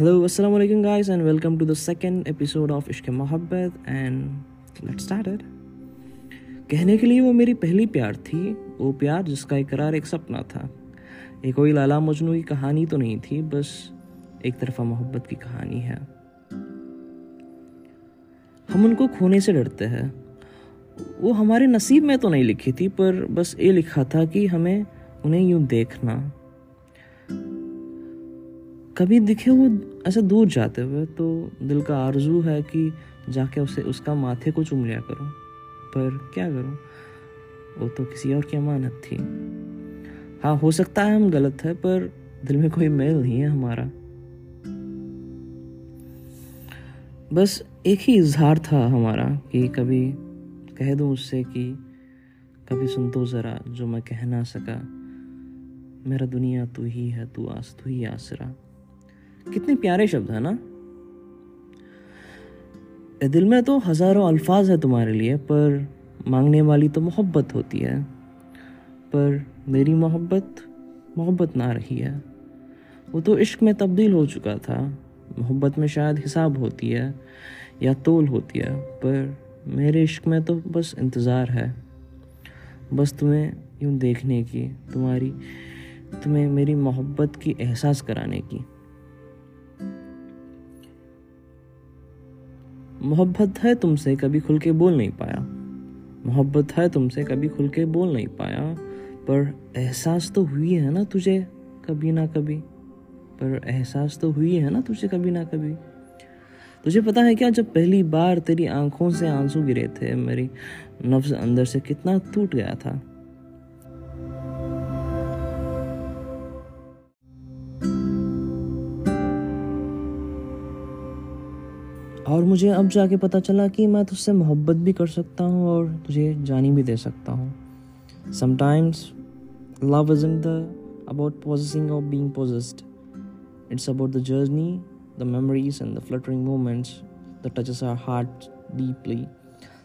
Hello, assalamu alaikum guys and welcome to the second episode of Ishq Mohabbat and let's start. कहने के लिए वो मेरी पहली प्यार थी वो प्यार जिसका इकरार एक सपना था। ये कोई लाला मजनू की कहानी तो नहीं थी बस एक तरफा मोहब्बत की कहानी है। हम उनको खोने से डरते हैं। वो हमारे नसीब में तो नहीं लिखी थी पर बस ये लिखा था कि हमें उन्हें यूँ देखना। कभी दिखे वो ऐसे दूर जाते हुए तो दिल का आरज़ू है कि जाके उसे, उसका माथे को चुम लिया करूँ। पर क्या करूँ? वो तो किसी और की अमानत थी। हाँ हो सकता है हम गलत है, पर दिल में कोई मेल नहीं है हमारा। बस एक ही इजहार था हमारा कि कभी कह दूँ उससे कि कभी सुन तो ज़रा जो मैं कह ना सका। मेरा दुनिया तू ही है, तू आस, तू ही आसरा। कितने प्यारे शब्द है ना? दिल में तो हज़ारों अल्फाज है तुम्हारे लिए, पर मांगने वाली तो मोहब्बत होती है। पर मेरी मोहब्बत मोहब्बत ना रही है। वो तो इश्क में तब्दील हो चुका था। मोहब्बत में शायद हिसाब होती है, या तोल होती है, पर मेरे इश्क में तो बस इंतज़ार है। बस तुम्हें यूँ देखने की, तुम्हारी, तुम्हें मेरी मोहब्बत की एहसास कराने की। मोहब्बत है तुमसे कभी खुल के बोल नहीं पाया। मोहब्बत है तुमसे कभी खुल के बोल नहीं पाया। पर एहसास तो हुई है ना तुझे कभी ना कभी? पर एहसास तो हुई है ना तुझे कभी ना कभी? तुझे पता है क्या, जब पहली बार तेरी आँखों से आँसू गिरे थे, मेरी नफ्स अंदर से कितना टूट गया था। और मुझे अब जाके पता चला कि मैं तुझसे मोहब्बत भी कर सकता हूँ और तुझे जानी भी दे सकता हूँ sometimes love is in the about possessing और being possessed it's about the journey the memories and the fluttering moments the touches are heart deeply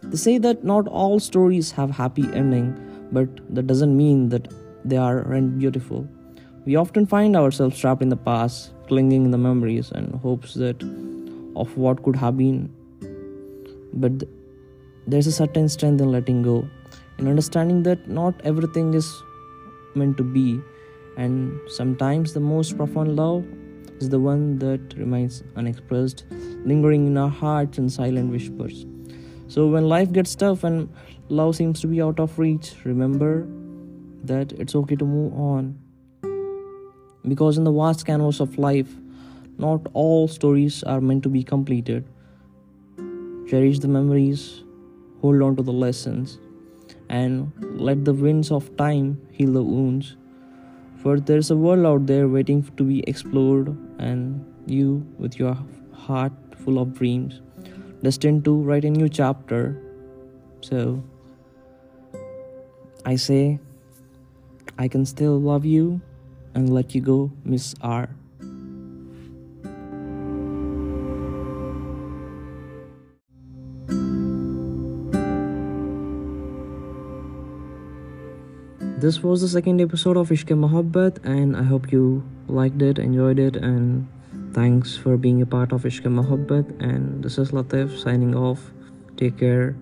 They say that not all stories have happy ending, but that doesn't mean that they are beautiful. We often find ourselves trapped in the past, clinging in the memories and hopes that of what could have been. But there's a certain strength in letting go, in understanding that not everything is meant to be, and sometimes the most profound love is the one that remains unexpressed, lingering in our hearts in silent whispers. So when life gets tough and love seems to be out of reach, remember that it's okay to move on. Because in the vast canvas of life, not all stories are meant to be completed. Cherish the memories, hold on to the lessons, and let the winds of time heal the wounds. For there's a world out there waiting to be explored, and you, with your heart full of dreams, destined to write a new chapter. So, I say, I can still love you and let you go, Miss R. this was the second episode of Ishq Mohabbat, and I hope you liked it, enjoyed it, and thanks for being a part of Ishq Mohabbat. And this is Latif signing off. Take care.